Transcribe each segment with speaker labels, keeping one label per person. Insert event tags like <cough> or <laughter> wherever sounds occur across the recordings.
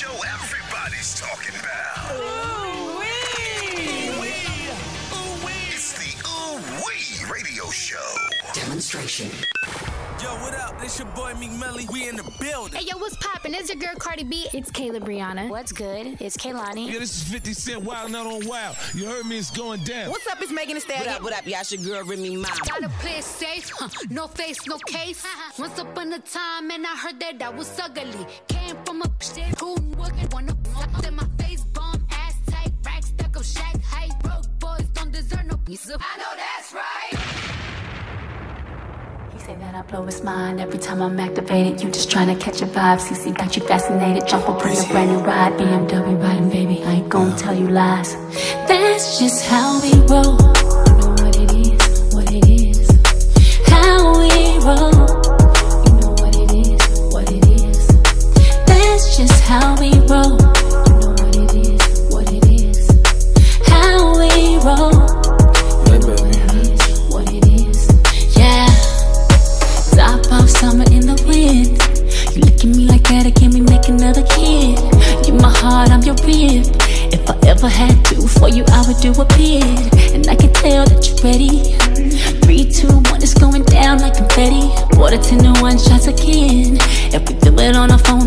Speaker 1: show everybody's talking about. Ooh-wee! Ooh-wee! It's the Ooh Wee Radio Show.
Speaker 2: Demonstration.
Speaker 3: Yo, what up? This your boy Meek Milly. We in the building.
Speaker 4: Hey, yo, what's poppin'? It's your girl Cardi B.
Speaker 5: It's Kayla Brianna. What's good? It's Kaylani.
Speaker 6: Yeah, this is 50 Cent Wild Not on Wild. You heard me, it's going down.
Speaker 7: What's up? It's Megan Thee Stallion.
Speaker 8: What up, what up? Y'all, your girl Remy Ma.
Speaker 4: Gotta play it safe, huh? <laughs> no face, no case. <laughs> Once upon a time, and I heard that I was ugly. Came from a shit who
Speaker 5: blow his mind every time I'm activated. You just tryna catch a vibe. CC got you fascinated. Jump up, bring a brand new ride. BMW riding, baby. I ain't gonna tell you lies. That's just how we roll. You know what it is, what it is. How we roll. You know what it is, what it is. That's just how we roll. You know what it is, what it is. How we roll. You know what it is, what it is. Yeah. Top off summer in the wind. You look at me like that, it can we make another kid? You my heart, I'm your rib. If I ever had to for you, I would do a bid. And I can tell that you're ready. Three, two, one, it's going down like confetti. Water 10 to one shots again. If we do it on our phone,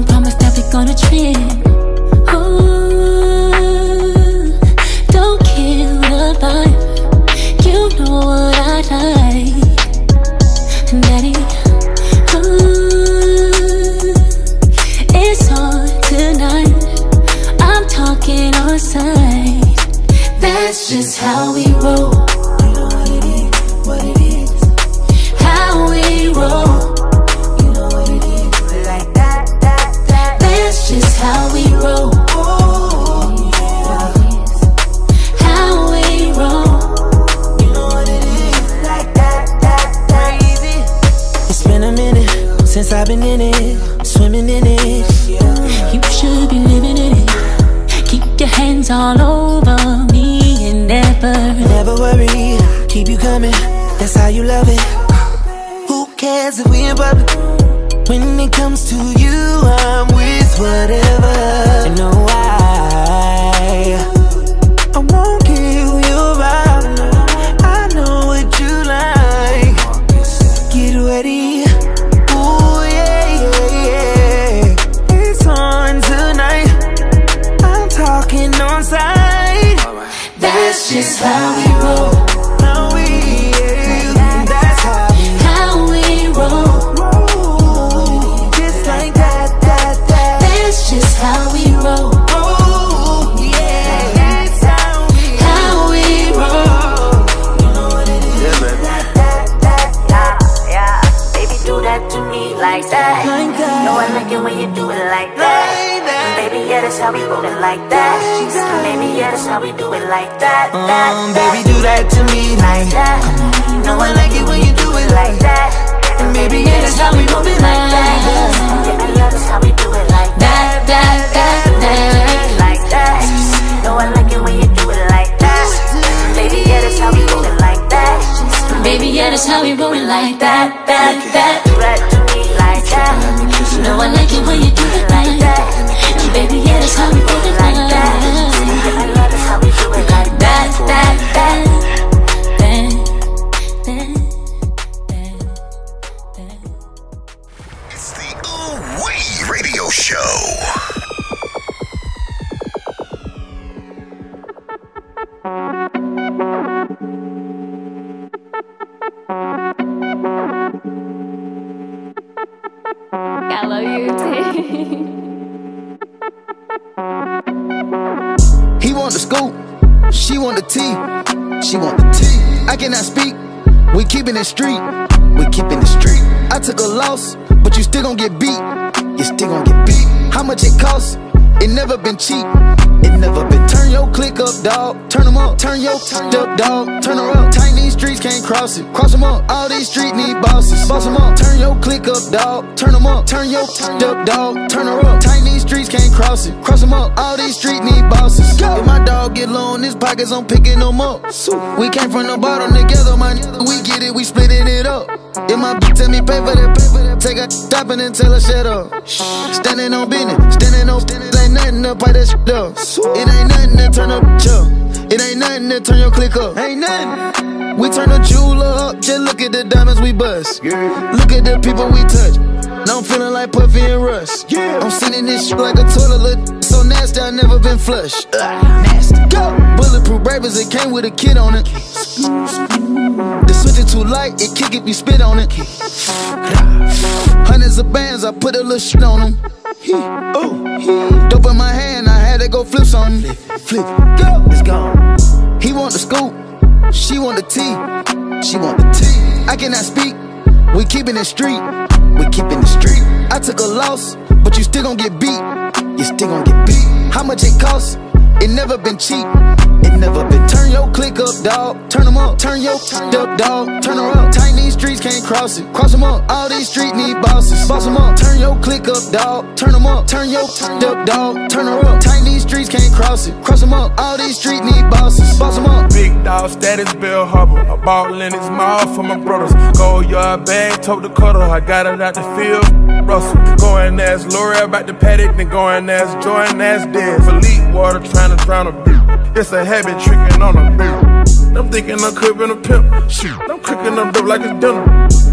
Speaker 5: like that.
Speaker 8: To
Speaker 7: me like that. I like it when you do it like that.
Speaker 8: Like that.
Speaker 7: Baby, yeah, that's how we roll it like that. Baby, yeah, that's how we do it like that.
Speaker 8: Um,
Speaker 7: that.
Speaker 8: baby, do that to me like
Speaker 7: that.
Speaker 8: You know I like it when you do it
Speaker 7: like that.
Speaker 8: And baby, yeah, that's how we move it like that.
Speaker 5: That,
Speaker 7: like that. I like it when you do it like that. Baby, yeah, that's how we roll it like that.
Speaker 5: Baby, yeah, that's how we it like that, that, that.
Speaker 7: Do that like that.
Speaker 5: I like it when you do it like that. Baby, yeah, that's how we roll it like that.
Speaker 7: I love it how we do it like
Speaker 5: that. That,
Speaker 9: He want the scoop, she want the tea, she want the tea. I cannot speak, we keeping it street, we keeping it street. I took a loss, but you still gon' get beat, you still gon' get beat. How much it costs? It never been cheap, it never been. Your click up, dog. Turn 'em up, turn your up, dog. Turn her up. Tight these streets can't cross it. Cross 'em up. All these streets need bosses. Boss 'em up. Turn your click up, dog. Turn 'em up. Turn your up, dog. Turn her up. Tight these streets can't cross it. Cross 'em up. All these streets need bosses. If my dog get low in his pockets, I'm picking them up. We came from the bottom together, my nigga. We get it, we splitting it up. If my bitch tell me pay for that, pay for that, take a stopping and tell her shut up. Standing on business, standing on business, ain't nothing to pipe that shit up. It ain't nothing to turn up up. It ain't nothing to turn your click up. Ain't nothing. We turn the jeweler up, just look at the diamonds we bust. Look at the people we touch. Now I'm feeling like Puffy and Russ. I'm sitting this shit like a toilet, so nasty I never been flushed. nasty. Go. Bulletproof rappers, it came with a kid on it. The switch it too light, it kick if you spit on it. Hundreds of bands, I put a little shit on them. Dope in my hand, I had to go flip something. Flip, go, it's gone. He want the scoop, she want the tea. She want the tea. I cannot speak, we keeping it street. We keeping the street. I took a loss, but you still gon' get beat. You still gon' get beat. How much it costs? It never been cheap. It never been. Turn your click up, dog. Turn them up. Turn your up, dog. Turn her up. Tiny streets can't cross it. Cross them up. All these streets need bosses. Boss them up. Turn your click up, dog. Turn them up. Turn your up, dog. Turn her up. Tiny streets can't cross it. Cross them up. All these streets need bosses. Boss them up.
Speaker 2: Big dog status, Bill Harbor. Ball in his mouth for my brothers. Go yard bag, tote the cutter. I got it out the field. Russell. Going as L'Oreal about to paddock, then going as Jordan as dead. Philippe water trying to drown a beat. It's a habit tricking on a beat. I'm thinking I'm cooking a pimp. Shoot, I'm cooking them dope like it's dinner.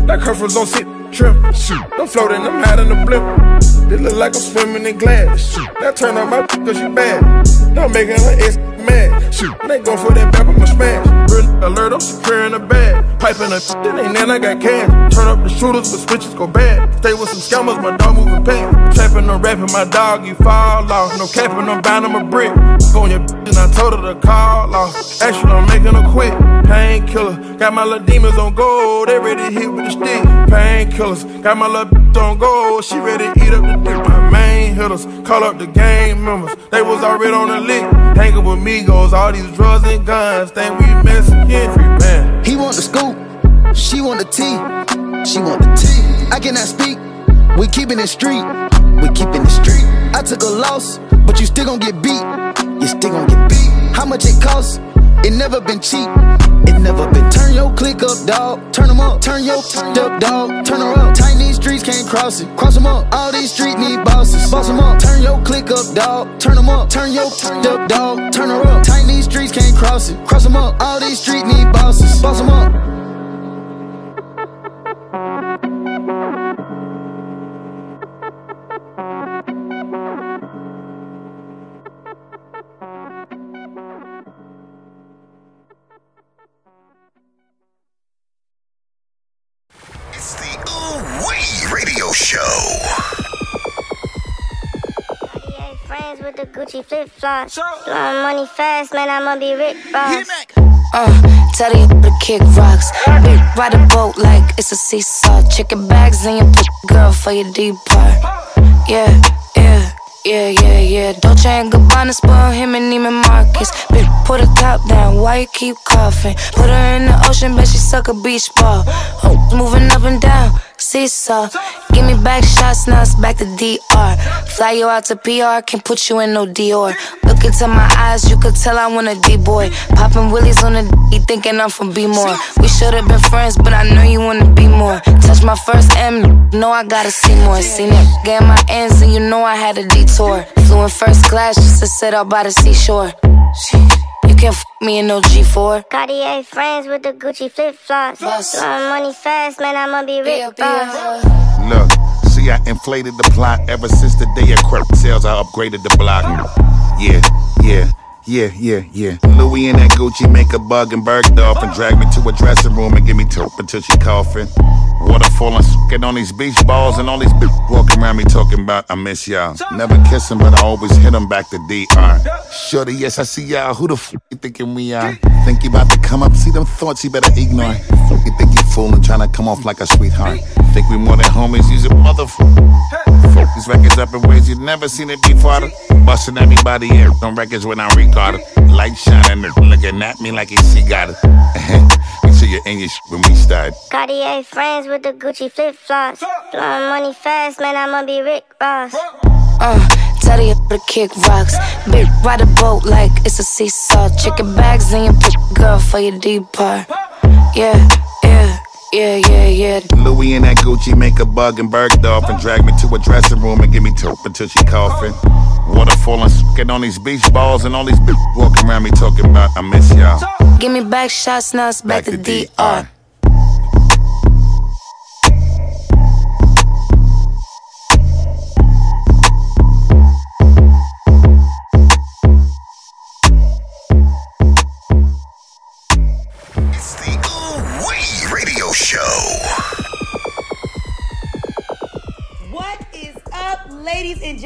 Speaker 2: That curfew's on sit trim. Shoot, I'm floating, I'm hiding the blimp. They look like I'm swimming in glass. Shoot, that turn on my cause she bad. Don't making her ex mad. Shoot, they go for that back, I'ma smash. Real alert, I'm securing the bag. Piping a <laughs> it ain't then I got cash. Turn up the shooters, but switches go bad. Stay with some scammers, my dog moving past. Trapping or rapping, my dog, you fall off. No capping, I'm bound, I'm a brick. Go on your bitch, <laughs> and I told her to call off. Actually, I'm making her quit. Painkiller, got my little demons on gold. They ready to hit with the stick. Painkillers, got my little bitch <laughs> on gold. She ready to eat up the dick. My main hitters, call up the gang members. They was already on the lick. Hanging with me goes all these drugs and guns. Think we Mexican free man.
Speaker 9: He want the scoop, she want the tea. She want the tea. I cannot speak. We keeping it street. We keeping it street. I took a loss, but you still gon' get beat. You still gon' get beat. How much it costs? It never been cheap. It never been. Turn your click up, dog. Turn them up. Turn your up, dog. Turn her up. Tiny streets can't cross it. Cross them up. All these streets need bosses. Boss them up. Turn your click up, dog. Turn them up. Turn your up, dog. Turn her up. Tiny streets can't cross it. Cross them up. All these streets need bosses. Boss them up.
Speaker 10: Gucci flip. Blowing money fast, man, I'ma be Rick Ross.
Speaker 11: Uh, tell you to kick rocks. Big ride a boat like it's a seesaw. Chicken bags in your p- girl for your deep part. Yeah, yeah, yeah, yeah, yeah. Dolce and Gabbana spoil him and Neiman Marcus. Bitch, put her top down, why you keep coughing? Put her in the ocean, bet she suck a beach ball. Oh, moving up and down, seesaw. Give me back shots, now it's back to DR. Fly you out to PR, can't put you in no Dior. Look into my eyes, you could tell I want a D-boy. Popping willies on the D, thinking I'm from B-more. We should've been friends, but I know you wanna be more. Touch my first M, know I gotta see more. Seen it, get my ends, and you know I had a detour. Flew in first class just to sit out by the seashore. You can't f me in no G4.
Speaker 10: Cartier friends with the Gucci flip flops. Blowing money fast, man, I'ma be rich. Ross.
Speaker 12: Look, see, I inflated the plot ever since the day of crap sales. I upgraded the block. Yeah, yeah. Yeah, yeah, yeah. Louis and that Gucci make a bug and Bergdorf and drag me to a dressing room and give me top until she coughing. Waterfall and get on these beach balls and all these bitches walking around me talking about I miss y'all. Never kiss 'em, but I always hit 'em back to DR. Shorty, yes, I see y'all. Who the f you thinking we are? Think you about to come up? See them thoughts you better ignore. You think you fooling, trying to come off like a sweetheart. Think we more than homies? Use a motherfucker. Fuck these records up in ways you've never seen it before. Busting everybody here on records when I'm recorded. Light shining, they're looking at me like she got it. <laughs> Make sure you're in your shit when we start.
Speaker 10: Cartier friends with the Gucci flip flops. Blowing money fast, man, I'ma be Rick Ross.
Speaker 11: Uh, tell you to kick rocks. Big ride a boat like it's a seesaw. Chicken bags in your p- girl for your deep part. Yeah, yeah, Yeah, yeah, yeah.
Speaker 12: Louis and that Gucci make a bug and Bergdorf and drag me to a dressing room and give me top until she coughing. Water falling, sucking on these beach balls and all these bitches walking around me talking about I miss y'all.
Speaker 11: Give me back shots, now it's back,
Speaker 12: Back
Speaker 11: to
Speaker 12: to
Speaker 11: DR.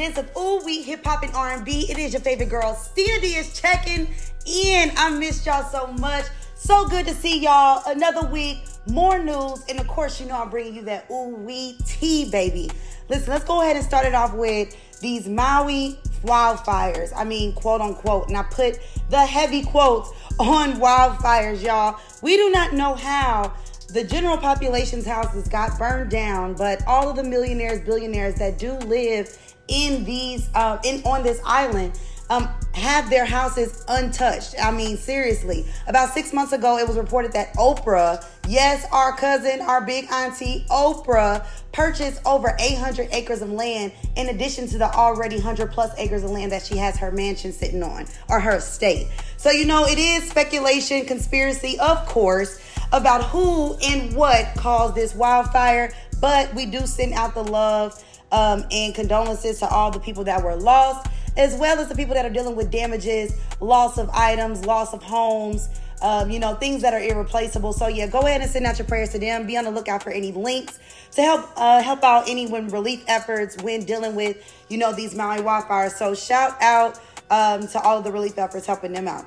Speaker 13: of Ooh We Hip Hop and R&B? It is your favorite girl, Stina D is checking in. I missed y'all so much. So good to see y'all. Another week, more news, and of course, you know I'm bringing you that Ooh We tea, baby. Listen, let's go ahead and start it off with these Maui wildfires. I mean, quote unquote, and I put the heavy quotes on wildfires, y'all. We do not know how the general population's houses got burned down, but all of the millionaires, billionaires that do live in these uh, in on this island um, have their houses untouched. I mean, seriously. About six months ago, it was reported that Oprah, yes, our cousin, our big auntie Oprah, purchased over 800 acres of land in addition to the already 100 plus acres of land that she has her mansion sitting on or her estate. So, you know, it is speculation, conspiracy, of course, about who and what caused this wildfire, but we do send out the love um, and condolences to all the people that were lost, as well as the people that are dealing with damages, loss of items, loss of homes, um, you know, things that are irreplaceable. So yeah, go ahead and send out your prayers to them. Be on the lookout for any links to help uh, help out any when relief efforts when dealing with you know these Maui wildfires. So shout out um, to all of the relief efforts helping them out.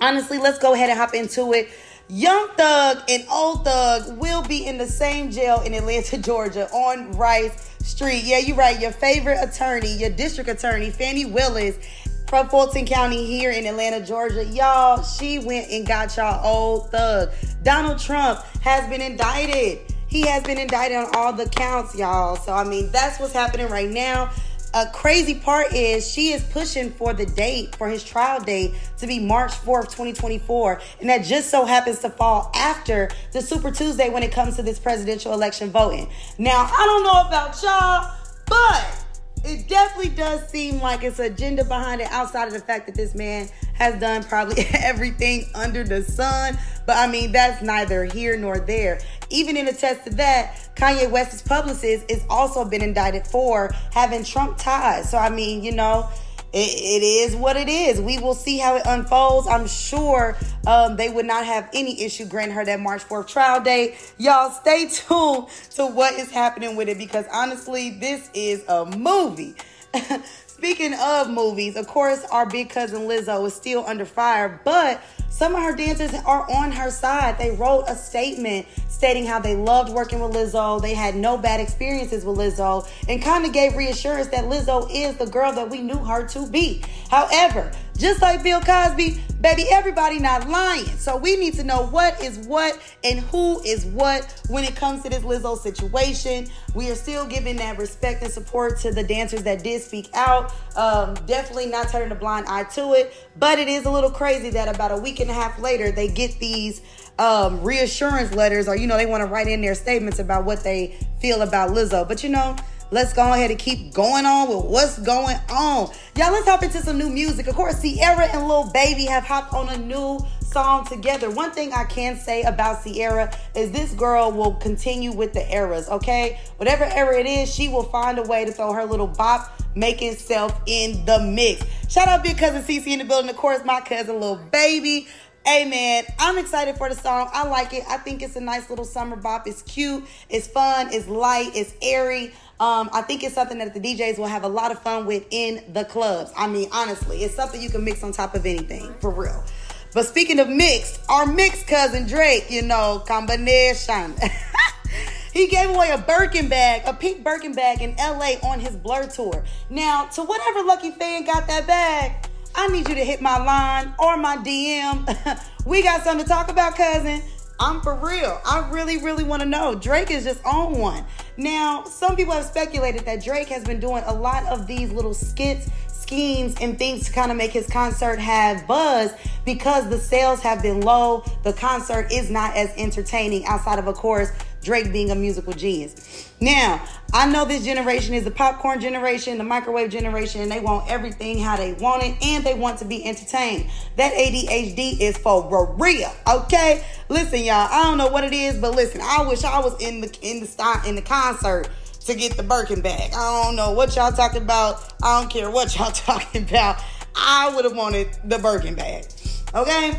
Speaker 13: Honestly, let's go ahead and hop into it. Young Thug and Old Thug will be in the same jail in Atlanta, <laughs> Georgia, on Rice Street. Yeah, you're right. Your favorite attorney, your district attorney, Fani Willis from Fulton County here in Atlanta, Georgia. Y'all, she went and got y'all Old Thug. Donald Trump has been indicted. He has been indicted on all the counts, y'all. So, I mean, that's what's happening right now. A crazy part is she is pushing for the date for his trial date to be March 4th, 2024. And that just so happens to fall after the Super Tuesday when it comes to this presidential election voting. Now, I don't know about y'all, but it definitely does seem like it's agenda behind it outside of the fact that this man has done probably <laughs> everything under the sun. But I mean, that's neither here nor there. Even in a test to that, Kanye West's publicist is also been indicted for having Trump ties. So I mean, you know, it, it is what it is. We will see how it unfolds. I'm sure um, they would not have any issue granting her that March 4th trial date. Y'all stay tuned to what is happening with it because honestly, this is a movie. <laughs> Speaking of movies, of course, our big cousin Lizzo is still under fire, but some of her dancers are on her side. They wrote a statement stating how they loved working with Lizzo, they had no bad experiences with Lizzo, and kind of gave reassurance that Lizzo is the girl that we knew her to be. However, just like Bill Cosby, baby, everybody not lying. So we need to know what is what and who is what when it comes to this Lizzo situation. We are still giving that respect and support to the dancers that did speak out. Um, definitely not turning a blind eye to it. But it is a little crazy that about a week and a half later, they get these um, reassurance letters or, you know, they want to write in their statements about what they feel about Lizzo. But, you know, Let's go ahead and keep going on with what's going on. Y'all, let's hop into some new music. Of course, Ciara and Lil Baby have hopped on a new song together. One thing I can say about Ciara is this girl will continue with the eras, okay? Whatever era it is, she will find a way to throw her little bop make itself in the mix. Shout out big cousin CC in the building. Of course, my cousin Lil Baby. Man, I'm excited for the song. I like it. I think it's a nice little summer bop. It's cute, it's fun, it's light, it's airy. Um, I think it's something that the DJs will have a lot of fun with in the clubs. I mean, honestly, it's something you can mix on top of anything, for real. But speaking of mixed, our mixed cousin Drake, you know, combination. <laughs> he gave away a Birkin bag, a pink Birkin bag in LA on his Blur tour. Now, to whatever lucky fan got that bag, I need you to hit my line or my DM. <laughs> we got something to talk about, cousin. I'm for real. I really, really want to know. Drake is just on one. Now, some people have speculated that Drake has been doing a lot of these little skits, schemes and things to kind of make his concert have buzz because the sales have been low. The concert is not as entertaining outside of, of course, Drake being a musical genius. Now, I know this generation is the popcorn generation, the microwave generation, and they want everything how they want it and they want to be entertained. That ADHD is for real, okay? Listen, y'all, I don't know what it is, but listen, I wish I was in the in the in the concert to get the Birkin bag. I don't know what y'all talking about. I don't care what y'all <laughs> talking about. I would have wanted the Birkin bag. Okay?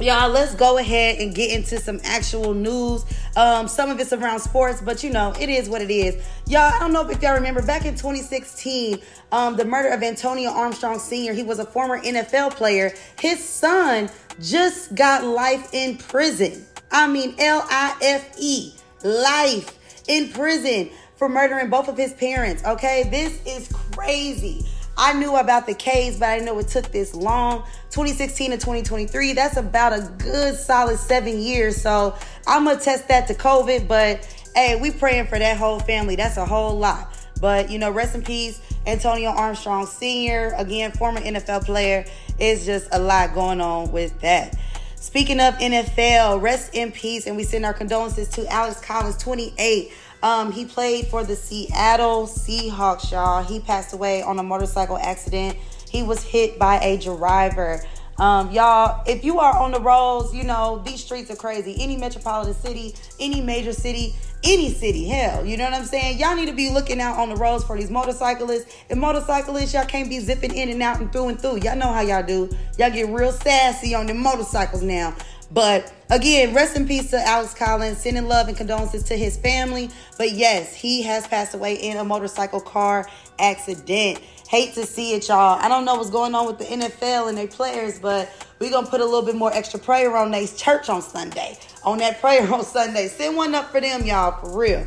Speaker 13: Y'all, let's go ahead and get into some actual news. Um, some of it's around sports, but you know, it is what it is. Y'all, I don't know if y'all remember back in 2016, um, the murder of Antonio Armstrong Sr., he was a former NFL player. His son just got life in prison. I mean, L I F E, life in prison for murdering both of his parents. Okay, this is crazy. I knew about the case, but I didn't know it took this long. 2016 to 2023, that's about a good solid seven years. So I'm gonna test that to COVID, but hey, we praying for that whole family. That's a whole lot. But you know, rest in peace, Antonio Armstrong Sr., again, former NFL player. It's just a lot going on with that. Speaking of NFL, rest in peace, and we send our condolences to Alex Collins, 28 um, he played for the Seattle Seahawks, y'all. He passed away on a motorcycle accident. He was hit by a driver. Um, y'all, if you are on the roads, you know, these streets are crazy. Any metropolitan city, any major city, any city, hell, you know what I'm saying? Y'all need to be looking out on the roads for these motorcyclists. And motorcyclists, y'all can't be zipping in and out and through and through. Y'all know how y'all do. Y'all get real sassy on the motorcycles now. But again, rest in peace to Alex Collins, sending love and condolences to his family. But yes, he has passed away in a motorcycle car accident. Hate to see it, y'all. I don't know what's going on with the NFL and their players, but we're going to put a little bit more extra prayer on their church on Sunday. On that prayer <laughs> on Sunday. Send one up for them, y'all, for real.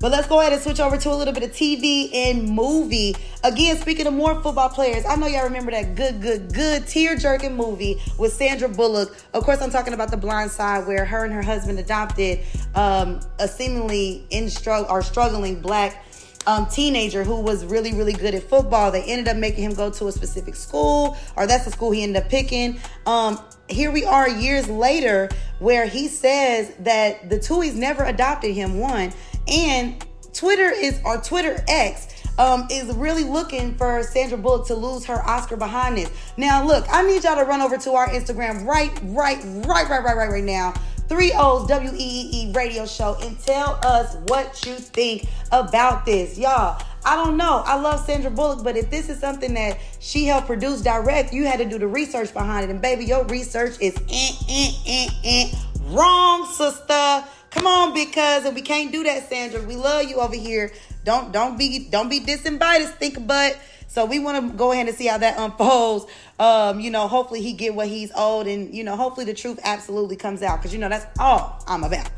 Speaker 13: But let's go ahead and switch over to a little bit of TV and movie. Again, speaking of more football players, I know y'all remember that good, good, good tear jerking movie with Sandra Bullock. Of course, I'm talking about The Blind Side, where her and her husband adopted um, a seemingly in struggle or struggling black um, teenager who was really, really good at football. They ended up making him go to a specific school, or that's the school he ended up picking. Um, here we are years later, where he says that the Tuohys never adopted him. One, and Twitter is or Twitter X um, is really looking for Sandra Bullock to lose her Oscar behind this. Now, look, I need y'all to run over to our Instagram right, right, right, right, right, right, right now. Three O's W E E E radio show and tell us what you think about this. Y'all, I don't know. I love Sandra Bullock, but if this is something that she helped produce direct, you had to do the research behind it. And baby, your research is eh, eh, eh, wrong, sister. Come on, big cousin. We can't do that, Sandra. We love you over here. Don't don't be don't be disinvited, think but so we want to go ahead and see how that unfolds. Um, you know, hopefully he get what he's owed, and you know, hopefully the truth absolutely comes out because you know that's all I'm about.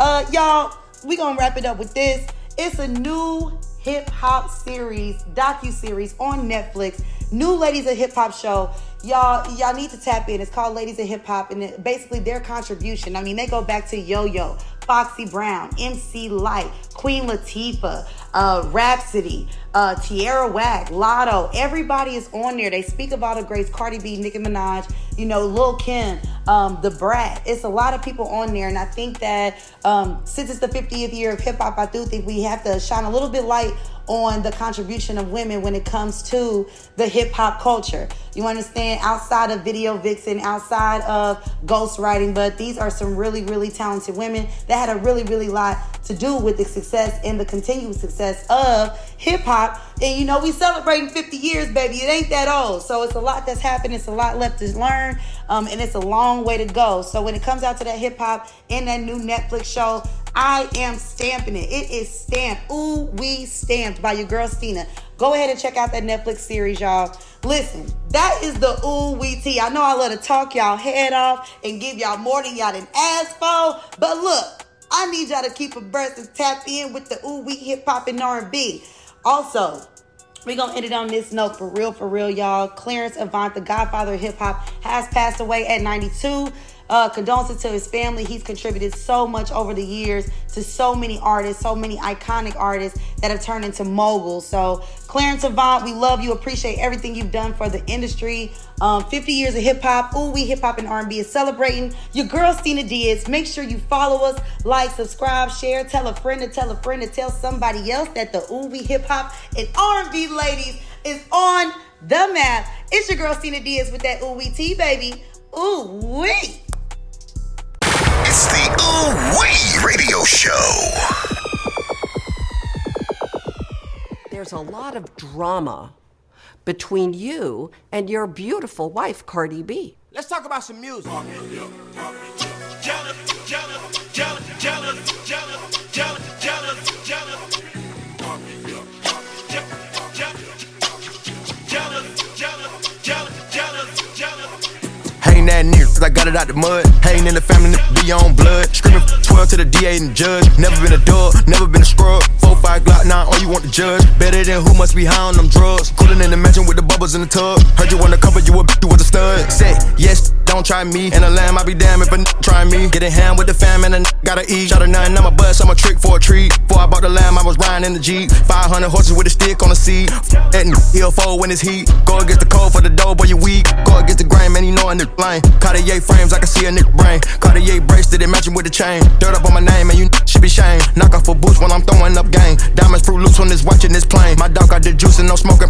Speaker 13: Uh, y'all, we gonna wrap it up with this. It's a new hip hop series, docu series on Netflix. New Ladies of Hip Hop show. Y'all, y'all need to tap in. It's called Ladies of Hip Hop, and it, basically their contribution. I mean, they go back to Yo Yo, Foxy Brown, MC Lyte, Queen Latifah, uh, Rapsody, uh, Tierra Whack, Latto. Everybody is on there. They speak all the greats Cardi B, Nicki Minaj, you know, Lil Kim, um, Da Brat. It's a lot of people on there. And I think that um, since it's the 50th year of hip hop, I do think we have to shine a little bit light on the contribution of women when it comes to the hip hop culture. You understand? Outside of Video Vixen, outside of ghostwriting, but these are some really, really talented women that had a really, really lot to do with the success and the continued success of hip hop. And you know, we celebrating 50 years, baby. It ain't that old. So it's a lot that's happened. It's a lot left to learn. Um, and it's a long way to go. So when it comes out to that hip hop and that new Netflix show, I am stamping it. It is stamped. Ooh, we stamped by your girl Stina. Go ahead and check out that Netflix series, y'all. Listen, that is the ooh wee tea. I know I love to talk y'all head off and give y'all more than y'all done asked for, but look, I need y'all to keep abreast and tap in with the ooh we hip hop and R&B. Also, we're gonna end it on this note for real, for real, y'all. Clarence Avant, the godfather of hip hop, has passed away at 92. Uh, condolences to his family. He's contributed so much over the years to so many artists, so many iconic artists that have turned into moguls. So, Clarence Avant, we love you. Appreciate everything you've done for the industry. Um, 50 years of hip hop. Ooh, we hip hop and R&B is celebrating. Your girl Stina Diaz. Make sure you follow us, like, subscribe, share, tell a friend to tell a friend to tell somebody else that the Ooh, we hip hop and R&B ladies is on the map. It's your girl Stina Diaz with that Ooh we Tea, baby. Ooh Wee.
Speaker 1: It's the Ooh Wee Radio Show.
Speaker 14: There's a lot of drama between you and your beautiful wife, Cardi B.
Speaker 15: Let's talk about some music.
Speaker 16: Nigga, cause I got it out the mud. Ain't in the family, be on blood. Screaming 12 to the DA and the judge. Never been a dog, never been a scrub. 4 5 Glock 9, all you want to judge. Better than who must be high on them drugs. Cooling in the mansion with the bubbles in the tub. Heard you wanna cover, you a bitch, you was a stud. Say, yes, don't try me. And a lamb, I be damn if a n- try me. Get in hand with the fam and a n- gotta eat. Shot a nine, I'm a bust, I'm a trick for a treat. Before I bought the lamb, I was riding in the Jeep. 500 horses with a stick on the seat. That n- he'll fold when it's heat. Go against the cold for the dough, boy, you weak. Go against the grain, man, you know a nigga lame. Cartier frames, I can see a nigga brain. Cartier bracelet, it matching with the chain. Dirt up on my name, and you <laughs> should be shamed. Knock off a boost when I'm throwing up game. Diamonds fruit loose when it's watching this plane. My dog got the juice and no propane.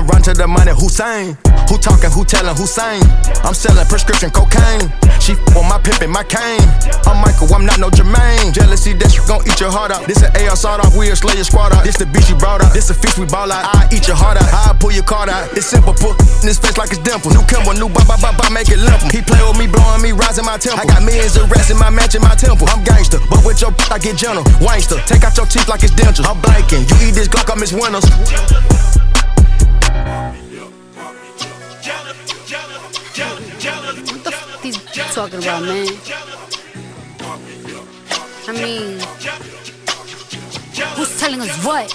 Speaker 16: I'm I'm run to the money. Hussein. Who talking, who telling, saying? I'm selling prescription cocaine. She f on my pimpin', my cane. I'm Michael, I'm not no Jermaine. Jealousy, that shit gon' eat your heart out. This an AR sawed off, we'll slay your squad out. This the bitch she brought out. This a fish we ball out. I eat your heart out. I pull your card out. It's simple, put in his face like it's dimple. New Kimber, new ba ba ba ba, make it limp. He play with me, blowing me, rising my temple. I got millions of rats in my mansion, my temple. I'm gangster, but with your I get gentle. Wangster, take out your teeth like it's dentures. I'm blanking. You eat this Glock, I miss winners.
Speaker 4: What the f these talking about, man? I mean, who's telling us what?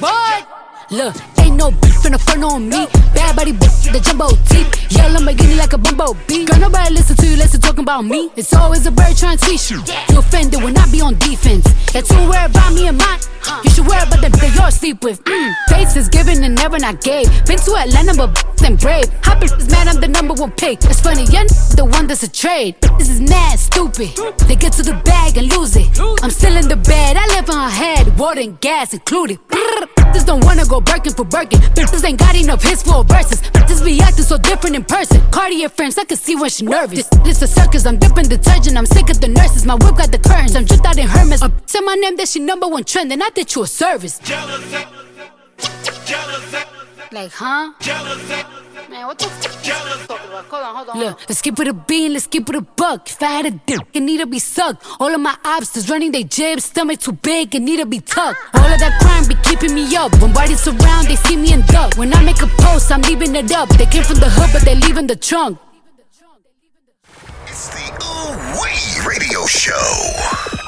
Speaker 4: What? Look, ain't no beef in the front on me. Bad body bitch, the jumbo teeth. Yeah, Lamborghini like a bumblebee. Girl, nobody listen to you, listen talking about me. It's always a bird trying to teach you. You offended when I be on defense. You're too worried about me and mine. You should worry about the nigga you're sleep with. Mm. Face is given and never not gave. Been to Atlanta, but and brave. Happy is mad, I'm the number one pick. It's funny, you're the one that's a trade. This is mad stupid. They get to the bag and lose it. I'm still in the bed, I live on her head. Water and gas included. Bitches don't wanna go Birkin for Birkin. Bitches ain't got enough hits for verses. Bitches be acting so different in person. Cartier frames, I can see when she nervous. This, this a circus, I'm dipping detergent. I'm sick of the nurses. My whip got the curtains. I'm just out in Hermes. Uh, say my name, that she number one trend, and I did you a service. Like, huh? Man, what the f? Hold on, hold on. Look, let's keep it a bean, let's keep it a buck. If I had a dick, it need to be sucked. All of my obstacles running they jibs, stomach too big, it need to be tucked. All of that crime be keeping me up. When bodies around, they see me and duck. When I make a post, I'm leaving it up. They came from the hood, but they leaving the trunk.
Speaker 1: It's the Ooh Wee Radio Show.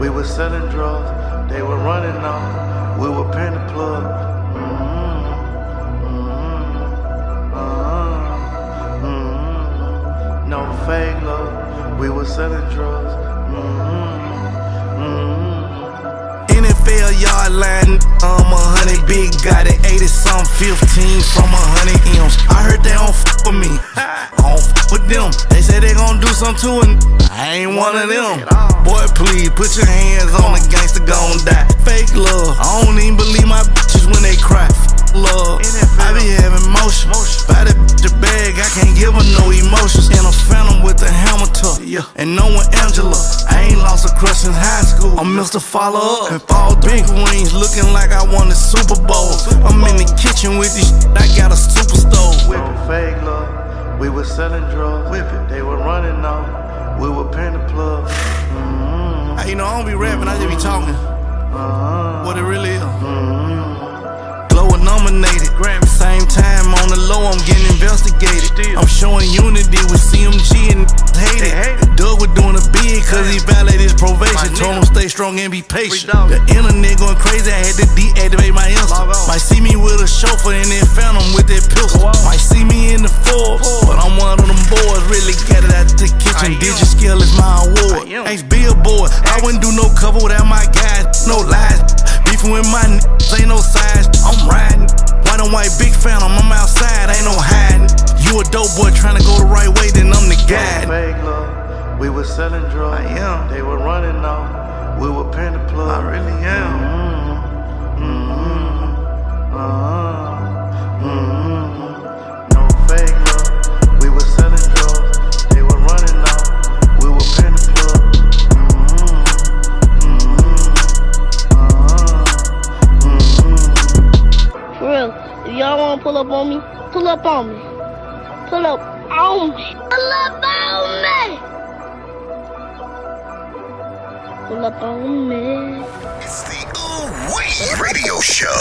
Speaker 17: We were selling drugs. They were running off. We were paying the plug. Mm-hmm. Mm-hmm. Mm-hmm. No fake love. We were selling drugs.
Speaker 18: Yard line, um, a hundred big got it, 80 some 15 from a hundred M's. I heard they don't f with me, I don't f with them. They say they gon' do something to it, I ain't one of them. Boy, please put your hands on the gangster, gon' die. Fake love, I don't even believe my bitches when they cry. F- love, I be having motion. By that bitch the bag, I can't give her no emotions. And a phantom with a hammer tuck, yeah. And no one Angela, I ain't lost a crush since high school. I'm Mr. Follow Up. If all big wings looking like I won the Super Bowl. I'm in the kitchen with this shit, I got a super stove.
Speaker 17: No fake love. We were selling drugs. Whip it. They were running off. We were paying the plug. Mm-hmm.
Speaker 18: Hey, you know, I don't be rapping, I just be talking.
Speaker 17: Uh-huh.
Speaker 18: What it really is.
Speaker 17: Mm-hmm.
Speaker 18: Glow nominated. Grammy. Same time on the low, I'm getting investigated. I'm showing unity with CMG and hate it. Doug was doing a bid cause he violated his probation. Told him stay strong and be patient. The internet going crazy, I had to deactivate my Insta. Might see me with a chauffeur and then phantom with that pistol. Might see me in the Forbes, but I'm one of them boys. Really got it out the kitchen. Digit scale is my award. Ask billboard. I wouldn't do no cover without my guys. No lies. Beefing with my niggas, ain't no size. I'm riding. White and white, big fan, I'm outside, ain't no hiding. You a dope boy trying to go the right way, then I'm the guy.
Speaker 17: We were selling drugs. I am. They were running off. We were paying the plug. I really am. Mm-hmm. Uh-huh.
Speaker 19: Pull up on me, pull up on me. Pull up on me. Pull up on me. Pull up on me.
Speaker 1: It's the Ooh Wee Radio Show.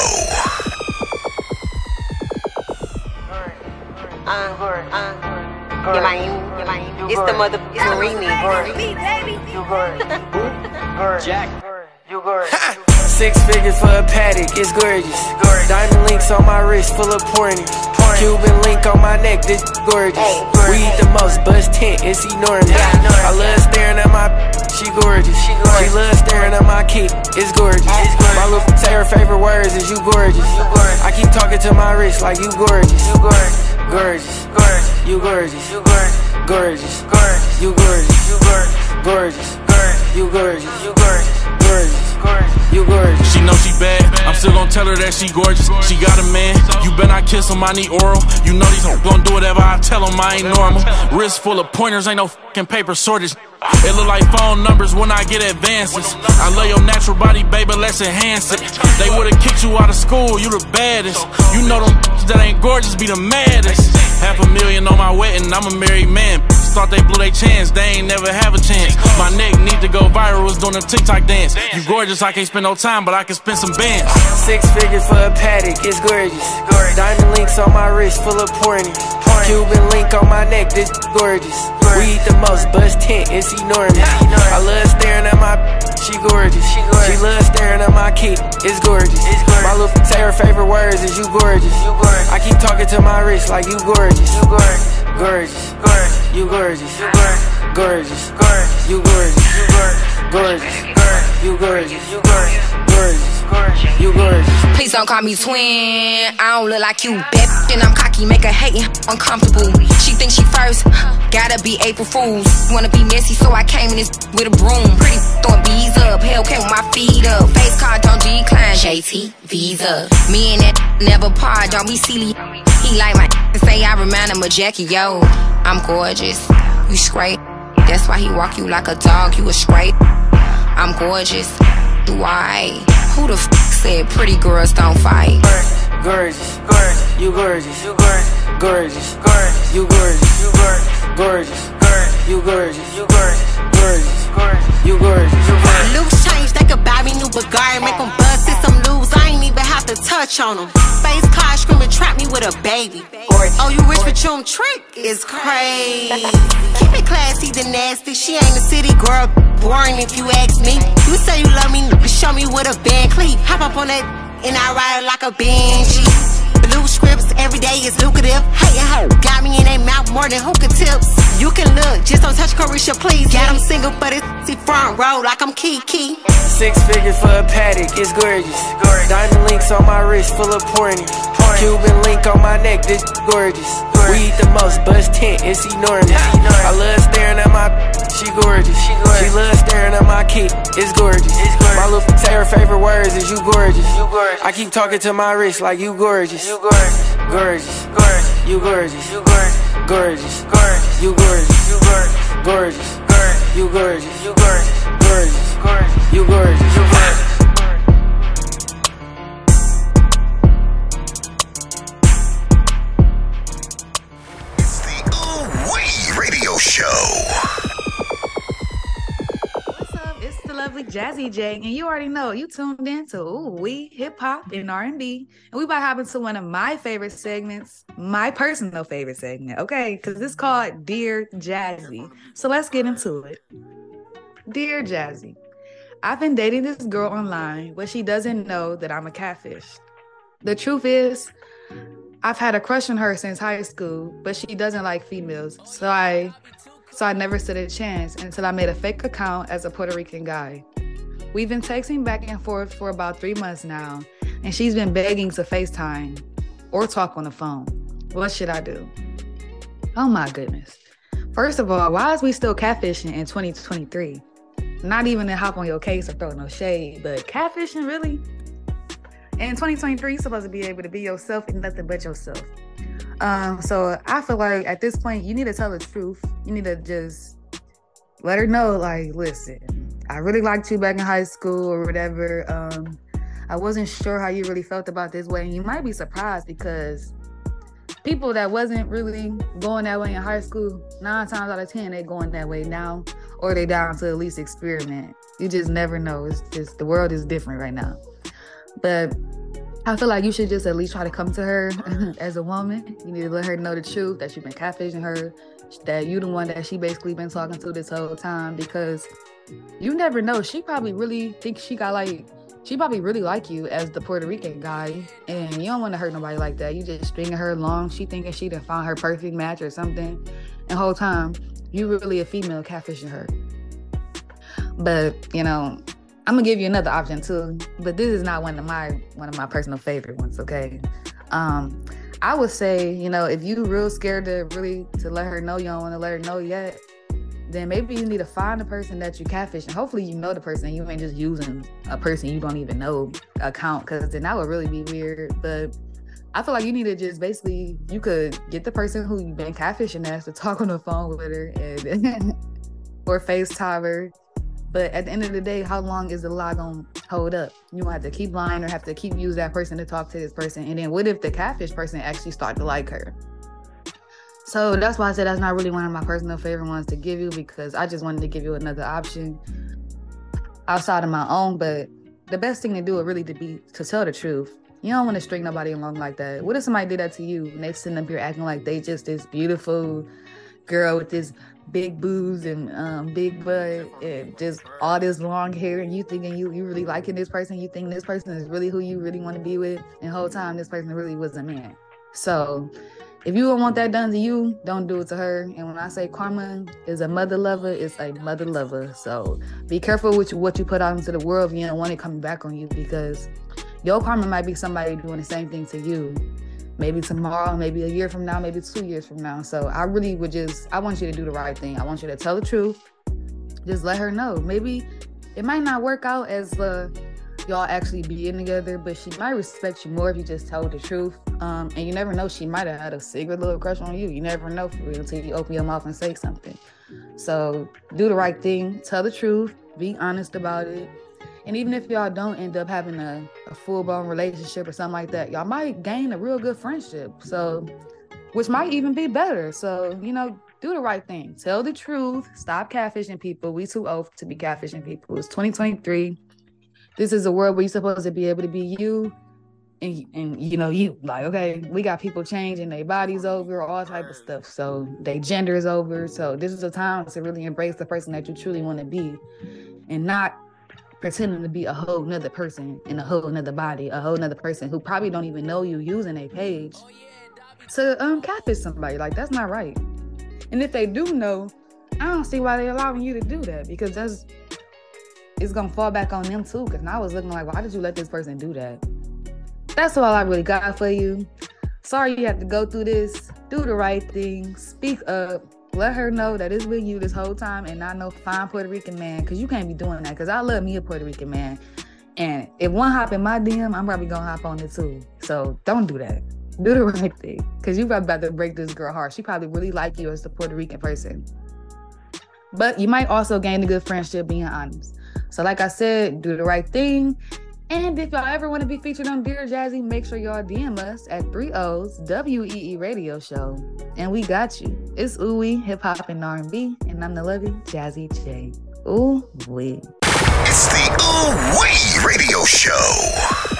Speaker 14: Uh, uh, you mind, you mind. It's the mother, it's the remix.
Speaker 20: Jack. Six figures for a paddock, it's gorgeous. Diamond links on my wrist, full of pointers. Cuban link on my neck, this gorgeous. We eat the most, buzz tent, it's enormous. I love staring at my, she gorgeous. She loves staring at my kid, it's gorgeous. My little say her favorite words is you gorgeous. I keep talking to my wrist like you gorgeous. Gorgeous, gorgeous, you gorgeous. You gorgeous, gorgeous, gorgeous, you gorgeous. You gorgeous, gorgeous, gorgeous, you gorgeous. You gorgeous, gorgeous. You gorgeous.
Speaker 2: She know she bad, I'm still gonna tell her that she gorgeous. She got a man, you better not kiss him, I need oral. You know these gon' do whatever I tell them, I ain't normal. Wrist full of pointers, ain't no fucking paper shortage. It look like phone numbers when I get advances. I love your natural body, baby, let's enhance it. They would've kicked you out of school, you the baddest. You know them that ain't gorgeous be the maddest. Half a million on my wedding, I'm a married man. Thought they blew their chance, they ain't never have a chance. My neck need to go viral, was doing a TikTok dance. You gorgeous, I can't spend no time, but I can spend some bands.
Speaker 20: Six figures for a paddock, it's gorgeous. Diamond links on my wrist, full of pointers. Cuban link on my neck, this gorgeous. We eat the most, buzz tent, it's enormous. I love staring at my, she gorgeous. She loves staring at my kid, it's gorgeous. My little say her favorite words is you gorgeous. I keep talking to my wrist like you gorgeous. Gorgeous, gorgeous, Gorgeous. you gorgeous. You gorgeous, gorgeous, Gorgeous. you gorgeous. You gorgeous, you gorgeous. You gorgeous, you gorgeous.
Speaker 21: Please don't call me twin. I don't look like you, bitch. And I'm cocky, make her hate uncomfortable. She thinks she first, gotta be April Fools. Wanna be messy, so I came in this with a broom. Pretty throwing bees up, Hellcat with my feet up. Face card don't decline. JT Visa. Me and that never part, don't be silly. He like my <laughs> say I remind him of Jackie. Yo, I'm gorgeous. You scrape. That's why he walk you like a dog. You a scrape. I'm gorgeous. Do I? Who the f said pretty girls don't fight?
Speaker 20: Gorgeous, gorgeous, you gorgeous, you gorgeous, gorgeous, gorgeous, you gorgeous, you gorgeous, gorgeous, gorgeous, you gorgeous, you gorgeous, gorgeous, gorgeous, you gorgeous, you gorgeous.
Speaker 22: Loose change, they could buy me new Bugatti, make them to touch on them. Face car screaming, trap me with a baby. Oh, you rich but you don't trick? It's crazy. Keep it classy, the nasty. She ain't a city girl, boring if you ask me. You say you love me, show me with a band cleat. Hop up on that, and I ride like a Benji. Blue scripts, every day is lucrative. Hey, ho, got me in a mouth more than hookah tips. You can look, just don't touch Carisha, please. Got him single, but it's see front row like I'm Kiki.
Speaker 20: Six figures for a paddock, it's gorgeous. Diamond links on my wrist, full of pointers. Cuban link on my neck, this gorgeous. We eat the most, buzz tent, it's enormous. I love staring at my, she gorgeous. She loves staring at my kid, it's gorgeous. My little say her favorite words is you gorgeous. I keep talking to my wrist like you gorgeous. You gorgeous, gorgeous, gorgeous, you gorgeous. You gorgeous, gorgeous, gorgeous, you gorgeous. You gorgeous, gorgeous, gorgeous, you gorgeous. You gorgeous, gorgeous, gorgeous, you gorgeous. You gorgeous.
Speaker 23: Jazzy J, and you already know you tuned in to Ooh We Hip Hop and R and B, and we about to hop into one of my favorite segments, my personal favorite segment. Okay, because it's called Dear Jazzy. So let's get into it. Dear Jazzy, I've been dating this girl online, but she doesn't know that I'm a catfish. The truth is, I've had a crush on her since high school, but she doesn't like females. So I so I never stood a chance until I made a fake account as a Puerto Rican guy. We've been texting back and forth for about three months now, and she's been begging to FaceTime or talk on the phone. What should I do? Oh my goodness. First of all, why is we still catfishing in 2023? Not even to hop on your case or throw no shade, but catfishing really? In 2023, you're supposed to be able to be yourself and nothing but yourself. Um, so I feel like at this point, you need to tell the truth. You need to just let her know, like, listen, I really liked you back in high school or whatever. Um, I wasn't sure how you really felt about this way. And you might be surprised because people that wasn't really going that way in high school, nine times out of ten, they going that way now, or they down to at least experiment. You just never know. It's just the world is different right now. But I feel like you should just at least try to come to her as a woman. You need to let her know the truth that you've been catfishing her, that you the one that she basically been talking to this whole time because you never know. She probably really thinks she got like she probably really like you as the Puerto Rican guy, and you don't want to hurt nobody like that. You just stringing her along. She thinking she done found her perfect match or something, and whole time you really a female catfishing her. But you know, I'm gonna give you another option too, but this is not one of my one of my personal favorite ones. Okay, um, I would say you know if you real scared to really to let her know you don't want to let her know yet, then maybe you need to find the person that you catfish, and hopefully you know the person. You ain't just using a person you don't even know account, because then that would really be weird. But I feel like you need to just basically you could get the person who you've been catfishing as to talk on the phone with her and <laughs> or FaceTime her but at the end of the day, how long is the lie gonna hold up? You gonna have to keep lying or have to keep use that person to talk to this person. And then what if the catfish person actually start to like her? So that's why I said that's not really one of my personal favorite ones to give you because I just wanted to give you another option outside of my own. But the best thing to do would really to be to tell the truth. You don't want to string nobody along like that. What if somebody did that to you and they sitting up here acting like they just this beautiful girl with this big boobs and um, big butt and just all this long hair and you thinking you you really liking this person, you think this person is really who you really want to be with, and whole time this person really was a man. So if you don't want that done to you, don't do it to her. And when I say karma is a mother lover, it's a mother lover. So be careful with what you put out into the world you don't want it coming back on you because your karma might be somebody doing the same thing to you maybe tomorrow, maybe a year from now, maybe two years from now. So I really would just, I want you to do the right thing. I want you to tell the truth. Just let her know. Maybe it might not work out as uh, y'all actually being together, but she might respect you more if you just tell the truth. Um, and you never know, she might have had a secret little crush on you. You never know for real until you open your mouth and say something. So do the right thing, tell the truth, be honest about it, and even if y'all don't end up having a, a full blown relationship or something like that, y'all might gain a real good friendship. So, which might even be better. So, you know, do the right thing. Tell the truth. Stop catfishing people. We too old to be catfishing people. It's 2023. This is a world where you're supposed to be able to be you. And, and you know you like okay we got people changing their bodies over all type of stuff so their gender is over so this is a time to really embrace the person that you truly want to be and not pretending to be a whole nother person in a whole nother body, a whole nother person who probably don't even know you using a page to um catfish somebody. Like that's not right. And if they do know, I don't see why they're allowing you to do that because that's it's gonna fall back on them too. Cause now I was looking like, why did you let this person do that? That's all I really got for you. Sorry you have to go through this. Do the right thing. Speak up let her know that it's with you this whole time and not no fine Puerto Rican man, because you can't be doing that. Because I love me a Puerto Rican man. And if one hop in my DM, I'm probably gonna hop on it too. So don't do that. Do the <laughs> right thing. Cause you probably about to break this girl heart. She probably really like you as the Puerto Rican person. But you might also gain a good friendship being honest. So like I said, do the right thing and if y'all ever want to be featured on Dear Jazzy, make sure y'all DM us at 3 O's WEE Radio Show. And we got you. It's Ooey, hip hop and R&B, and I'm the lovey Jazzy J. Ooh wee.
Speaker 1: It's the Ooh Wee Radio Show.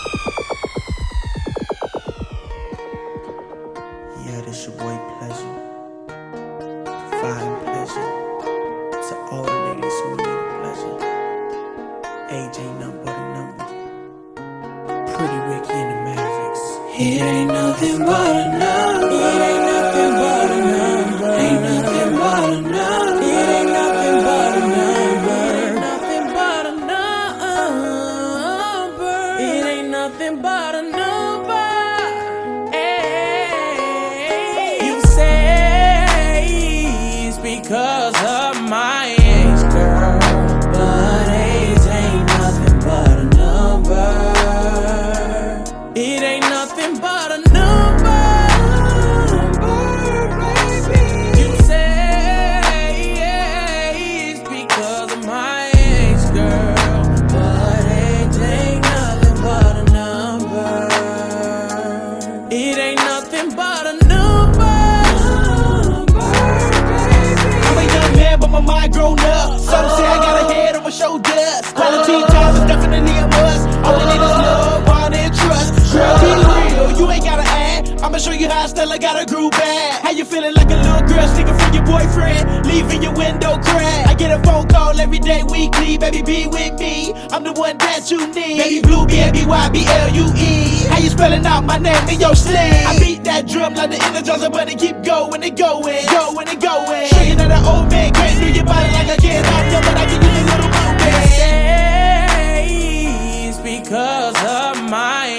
Speaker 8: Nothing but a number. It ain't nothing but a number. Ain't nothing but a number. It ain't nothing but a number. Ain't nothing but a number. It ain't nothing but a number.
Speaker 24: I'ma show you how I still got a groove bag. How you feeling like a little girl sneaking from your boyfriend? Leaving your window crack. I get a phone call every day, weekly. Baby, be with me. I'm the one that you need. Baby, blue, B-A-B-Y-B-L-U-E. How you spelling out my name in your sleeve? I beat that drum like the energizer, but it keep going and going, going and going. Show you that an old man can't do your body like I can. But I can give you a little movement.
Speaker 8: Say because of my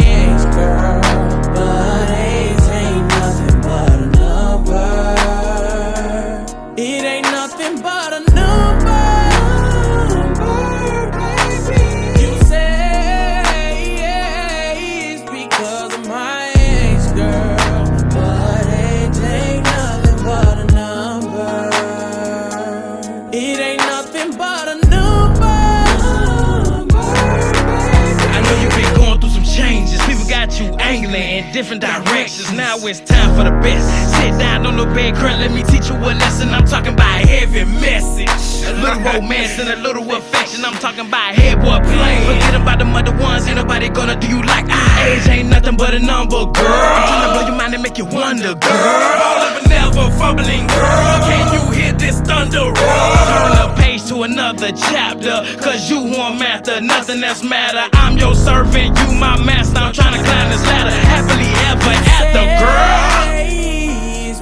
Speaker 25: romance and a little affection. I'm talking about head boy playing. Forget about the mother ones. Ain't nobody gonna do you like I. Age ain't nothing but a number, girl. I'm trying to blow your mind and make you wonder, girl. All of a never fumbling, girl. Can you hear this thunder roll? Turn the page to another chapter. Cause you want master, nothing else matter. I'm your servant, you my master. I'm trying to climb this ladder. Happily ever after, girl.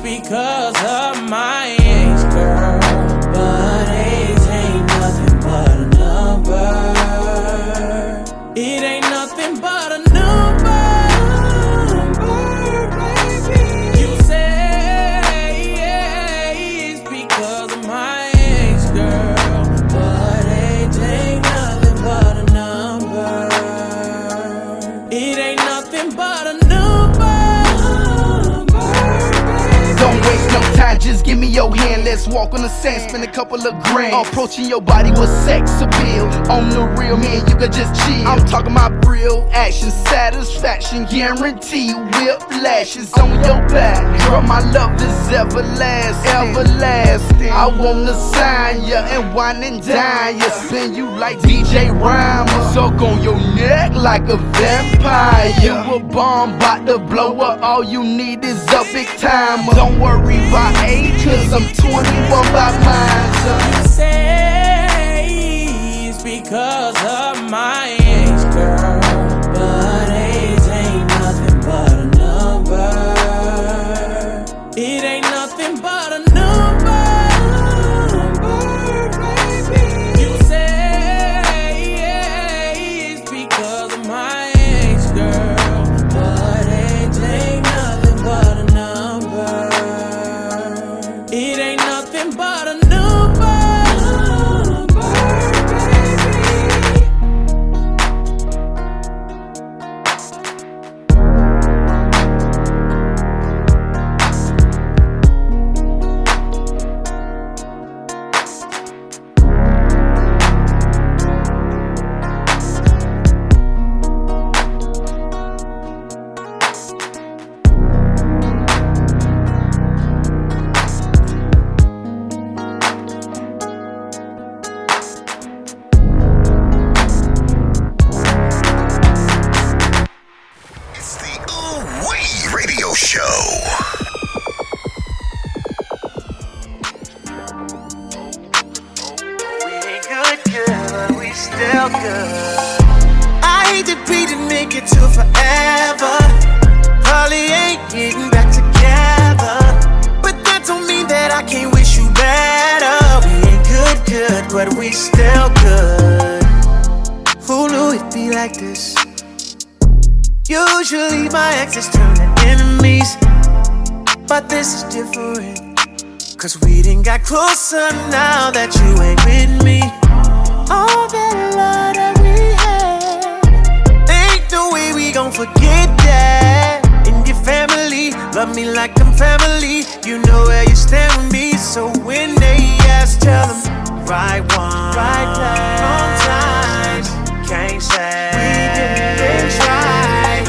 Speaker 8: Because of
Speaker 24: your hand. Let's walk on the sand, spend a couple of grand. Approaching your body with sex appeal. On the real, man, you could just chill. I'm talking about real action, satisfaction, guarantee. Whiplashes on your back. Girl, my love is everlasting. Everlasting. I wanna sign ya and wine and dine ya. Spin you like DJ Rhymer. Suck on your neck like a vampire. You a bomb, bout to blow up. All you need is a big timer. Don't worry about age, cause I'm 21 by mine.
Speaker 8: You say it's because of my
Speaker 1: Show.
Speaker 26: good, good, but we still good. I hate to forever. probably ain't getting back together. But that don't mean that I can't wish you better. We ain't good, good, but we still good. Who knew it'd be like this? Usually my exes turn to enemies, but this is different. Cause we didn't got closer now that you ain't with me. All that love that we had, ain't no way we gon' forget that. And your family love me like I'm family. You know where you stand with me. So when they ask, tell them right one, right place, wrong time. Can't say we didn't try.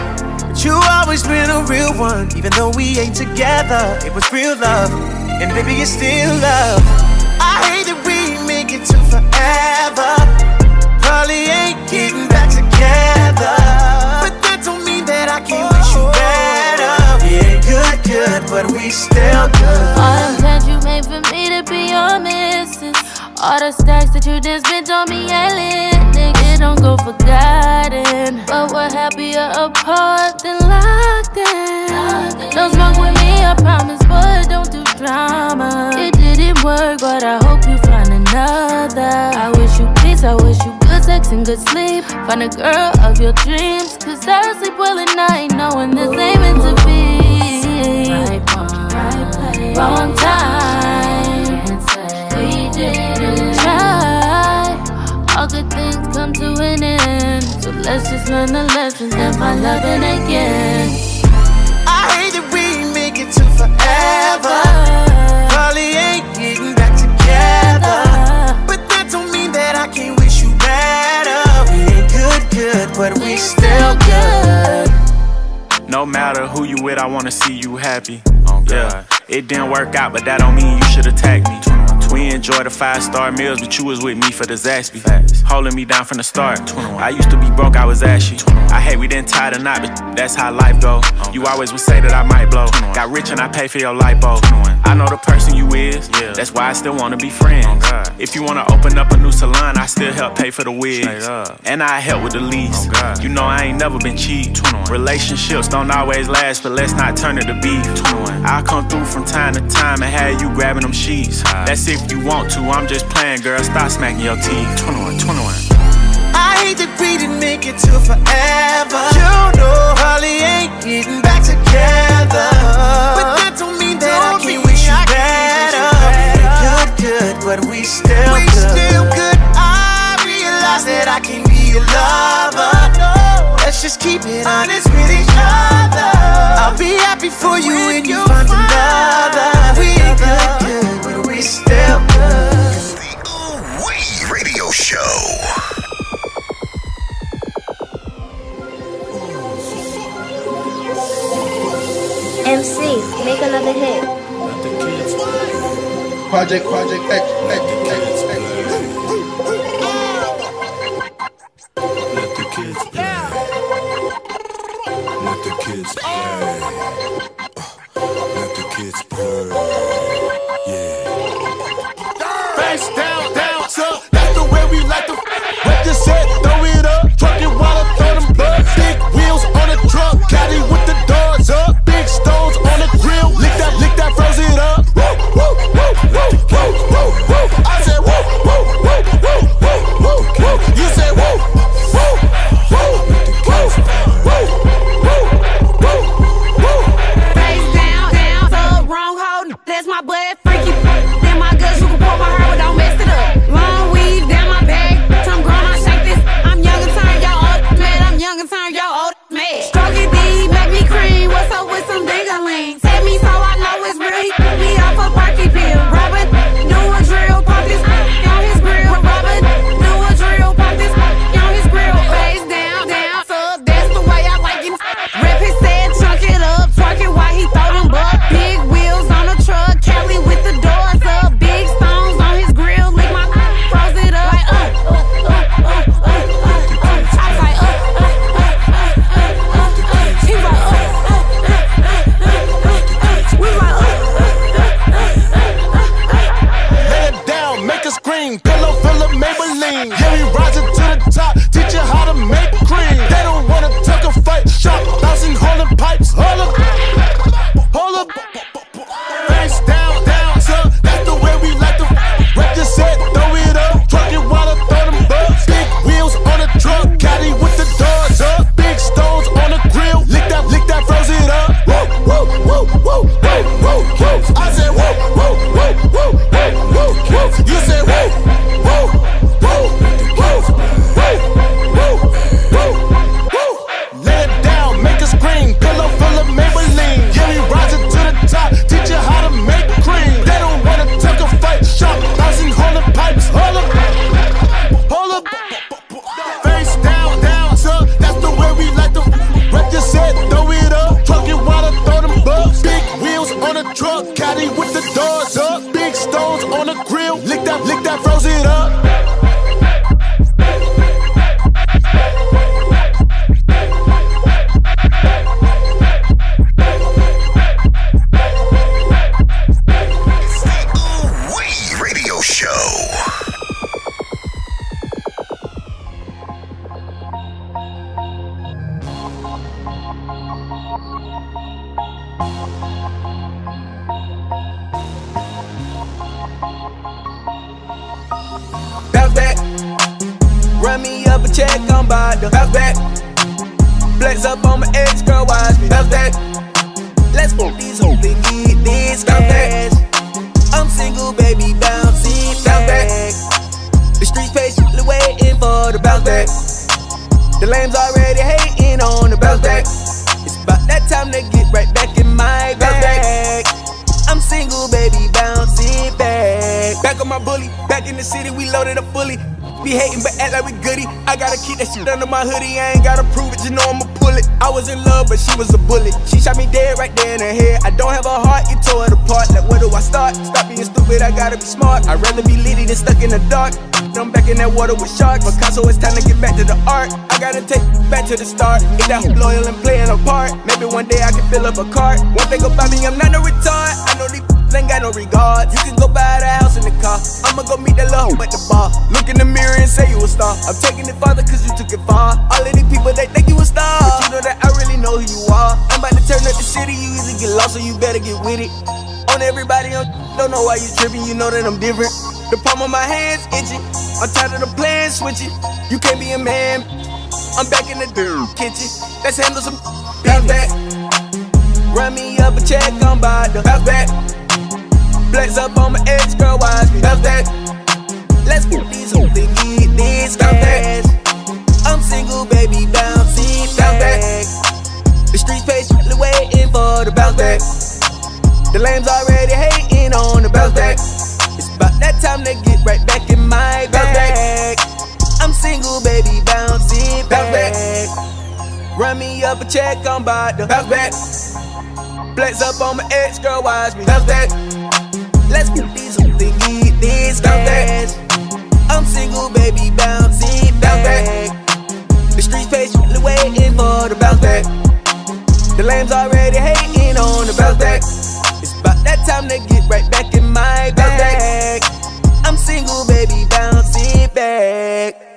Speaker 26: But you always been a real one, even though we ain't together. It was real love, and baby, it's still love. I hate that we make it to forever. Probably ain't getting back together, but that don't mean that I can't wish you better. We ain't good, good, but we still good.
Speaker 27: All the plans you made for me to be your missus. All the stacks that you just spent on me, ain't lit. Nigga, don't go forgotten. But we're happier apart than locked in. Don't smoke with me, I promise, but don't do drama. It didn't work, but I hope you find another. I wish you peace, I wish you good sex and good sleep. Find a girl of your dreams, cause I sleep well at night, knowing this ain't meant to be. Right one, right place, wrong time. Good things come to an end. So let's just learn the lessons and find loving again.
Speaker 26: I hate that we make it to forever. Probably ain't getting back together. But that don't mean that I can't wish you better. We ain't good, good, but we still good.
Speaker 28: No matter who you with, I wanna see you happy. Oh, yeah, it didn't work out, but that don't mean you should attack me. We enjoy the five star meals, but you was with me for the Zaxby. Holding me down from the start. I used to be broke, I was ashy. I hate we didn't tie the knot, but that's how life go. You always would say that I might blow. Got rich and I pay for your lipo. I know the person you is, yeah. that's why I still wanna be friends. If you wanna open up a new salon, I still help pay for the wigs. And I help with the lease. You know I ain't never been cheap. Relationships don't always last, but let's not turn it to beef. I'll come through from time to time and have you grabbing them sheets. That's if you want to, I'm just playing, girl. Stop smacking your teeth. 21, 21.
Speaker 26: I hate that we didn't make it to forever. You know, probably ain't getting back together. But that don't mean that I can't wish you better. We good, good, but we still we good. still good. I realize that I can be your lover. Let's just keep it honest with each other. I'll be happy for you when you
Speaker 29: Project, Project X, X,
Speaker 30: caddy with the doors up, big stones on the grill, lick that, lick that, froze it up.
Speaker 16: Under my hoodie. I ain't gotta prove it, you know I'ma pull it. I was in love, but she was a bullet. She shot me dead right there in her head. I don't have a heart, you tore it apart. Like, where do I start? Stop being stupid, I gotta be smart. I'd rather be litty than stuck in the dark. I'm back in that water with sharks. Picasso, it's time to get back to the art. I gotta take back to the start. Ain't that loyal and playing a part. Maybe one day I can fill up a cart. One thing about me, I'm not no retard. I know these ain't got no regard. You can go buy the house in the car. I'ma go meet that love at the bar. Look in the mirror and say you a star. I'm taking it farther cause you took it far. All of these people, they think you a star. But you know that I really know who you are. I'm about to turn up the city. You either get lost or you better get with it. On everybody, on don't know why you tripping. You know that I'm different. The palm of my hands itching. I'm tired of the plan switching. You can't be a man. I'm back in the kitchen. Let's handle some bounce back. Run me up a check, I'm about to bounce back. Flex up on my ex girl, watch me bounce back. Let's put these hoes and get this bounce back. I'm single, baby, bouncing bounce back. The streets patiently waiting for the bounce back. The lames already hating on the bounce back. It's about that time to get right back in my bag. I'm single, baby, bouncing bounce back. Run me up a check, I'm about to bounce back. Flex up on my ex girl, watch me bounce back. Let's get these who think need this bounce back. I'm single, baby, bouncing bounce it back. The streets patiently waiting for the bounce back. The lames already hating on the bounce back. It's about that time to get right back in my bounce back. I'm single, baby, bouncing back.